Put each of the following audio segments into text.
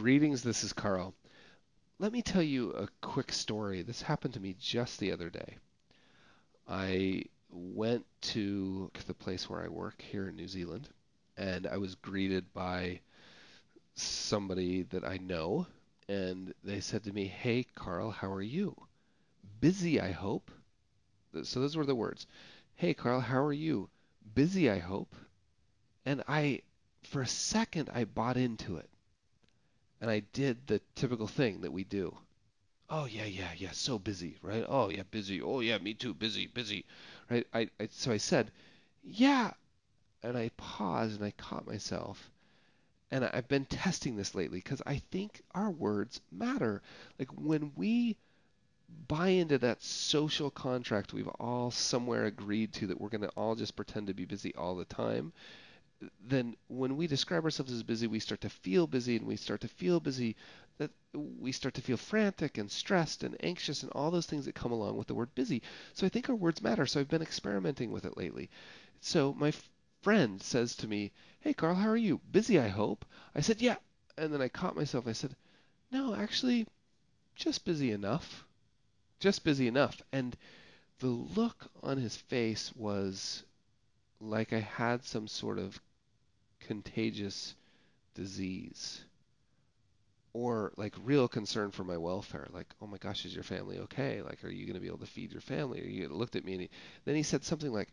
Greetings, this is Carl. Let me tell you a quick story. This happened to me just the other day. I went to the place where I work here in New Zealand, and I was greeted by somebody that I know, and they said to me, Hey, Carl, how are you? Busy, I hope. So those were the words. Hey, Carl, how are you? Busy, I hope. And I, for a second, I bought into it and I did the typical thing that we do. Oh yeah, yeah, yeah, so busy, right? Oh yeah, busy. Oh yeah, me too, busy, busy, right? I, I so I said, yeah, and I paused and I caught myself, and I've been testing this lately because I think our words matter. Like when we buy into that social contract we've all somewhere agreed to that we're going to all just pretend to be busy all the time then when we describe ourselves as busy, we start to feel busy, and we start to feel busy, that we start to feel frantic and stressed and anxious and all those things that come along with the word busy. So I think our words matter. So I've been experimenting with it lately. So my f- friend says to me, "Hey Carl, how are you? Busy, I hope." I said, "Yeah," and then I caught myself. I said, "No, actually, just busy enough. Just busy enough." And the look on his face was like I had some sort of contagious disease or like real concern for my welfare like oh my gosh is your family okay? Like are you going to be able to feed your family? You looked at me and he, then he said something like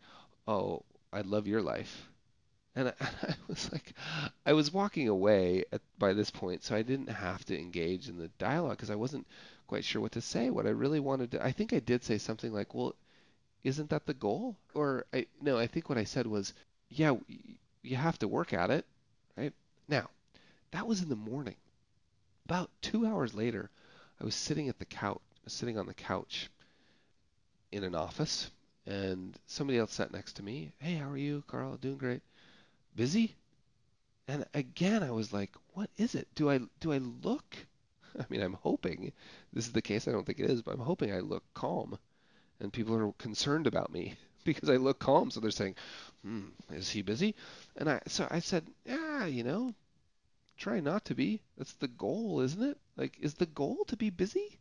oh i love your life. And I, I was like i was walking away at, by this point so i didn't have to engage in the dialogue because i wasn't quite sure what to say. What i really wanted to i think i did say something like well isn't that the goal? Or i no i think what i said was yeah you have to work at it, right? Now, that was in the morning. About two hours later, I was sitting at the couch, sitting on the couch in an office, and somebody else sat next to me. Hey, how are you, Carl? Doing great. Busy? And again, I was like, what is it? Do I do I look? I mean, I'm hoping this is the case. I don't think it is, but I'm hoping I look calm, and people are concerned about me because I look calm. So they're saying, "Hmm, is he busy?" And I so I said, "Yeah, you know, try not to be. That's the goal, isn't it? Like, is the goal to be busy?"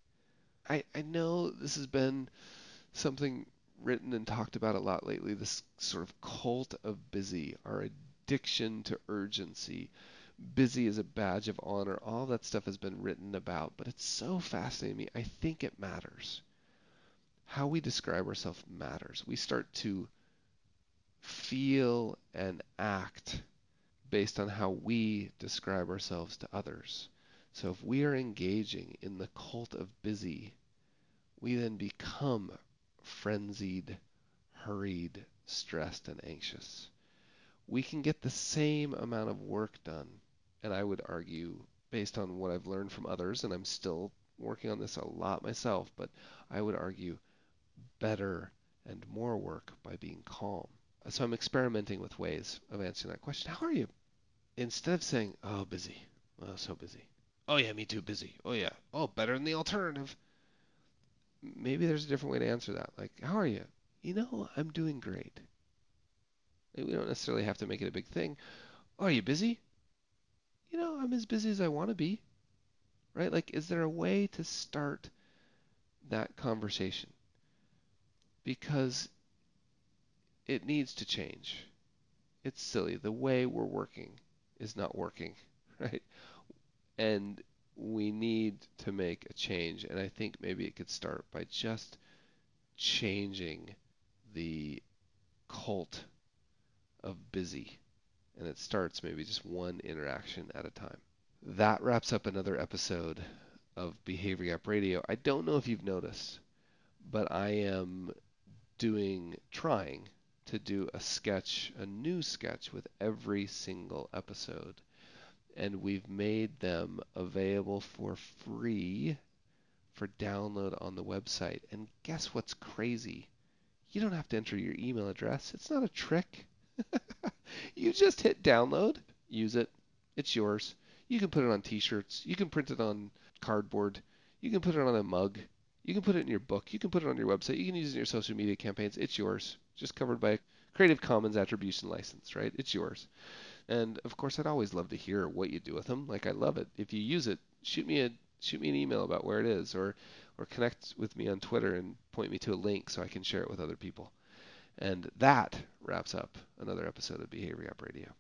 I I know this has been something written and talked about a lot lately. This sort of cult of busy, our addiction to urgency. Busy is a badge of honor. All that stuff has been written about, but it's so fascinating to me. I think it matters how we describe ourselves matters. We start to feel and act based on how we describe ourselves to others. So if we are engaging in the cult of busy, we then become frenzied, hurried, stressed, and anxious. We can get the same amount of work done, and I would argue, based on what I've learned from others, and I'm still working on this a lot myself, but I would argue better and more work by being calm. So I'm experimenting with ways of answering that question. How are you? Instead of saying, oh, busy. Oh, so busy. Oh, yeah, me too, busy. Oh, yeah. Oh, better than the alternative. Maybe there's a different way to answer that. Like, how are you? You know, I'm doing great. We don't necessarily have to make it a big thing. Oh, are you busy? You know, I'm as busy as I want to be. Right? Like, is there a way to start that conversation? Because it needs to change. It's silly. The way we're working is not working, right? And we need to make a change. And I think maybe it could start by just changing the cult of busy. And it starts maybe just one interaction at a time. That wraps up another episode of Behavior Gap Radio. I don't know if you've noticed, but I am doing, trying to do a sketch, a new sketch with every single episode. And we've made them available for free for download on the website. And guess what's crazy? You don't have to enter your email address. It's not a trick. you just hit download, use it. It's yours. You can put it on t-shirts. You can print it on cardboard. You can put it on a mug. You can put it in your book. You can put it on your website. You can use it in your social media campaigns. It's yours. Just covered by Creative Commons Attribution License, right? It's yours. And of course, I'd always love to hear what you do with them. Like I love it. If you use it, shoot me a shoot me an email about where it is, or or connect with me on Twitter and point me to a link so I can share it with other people. And that wraps up another episode of Behavior Gap Radio.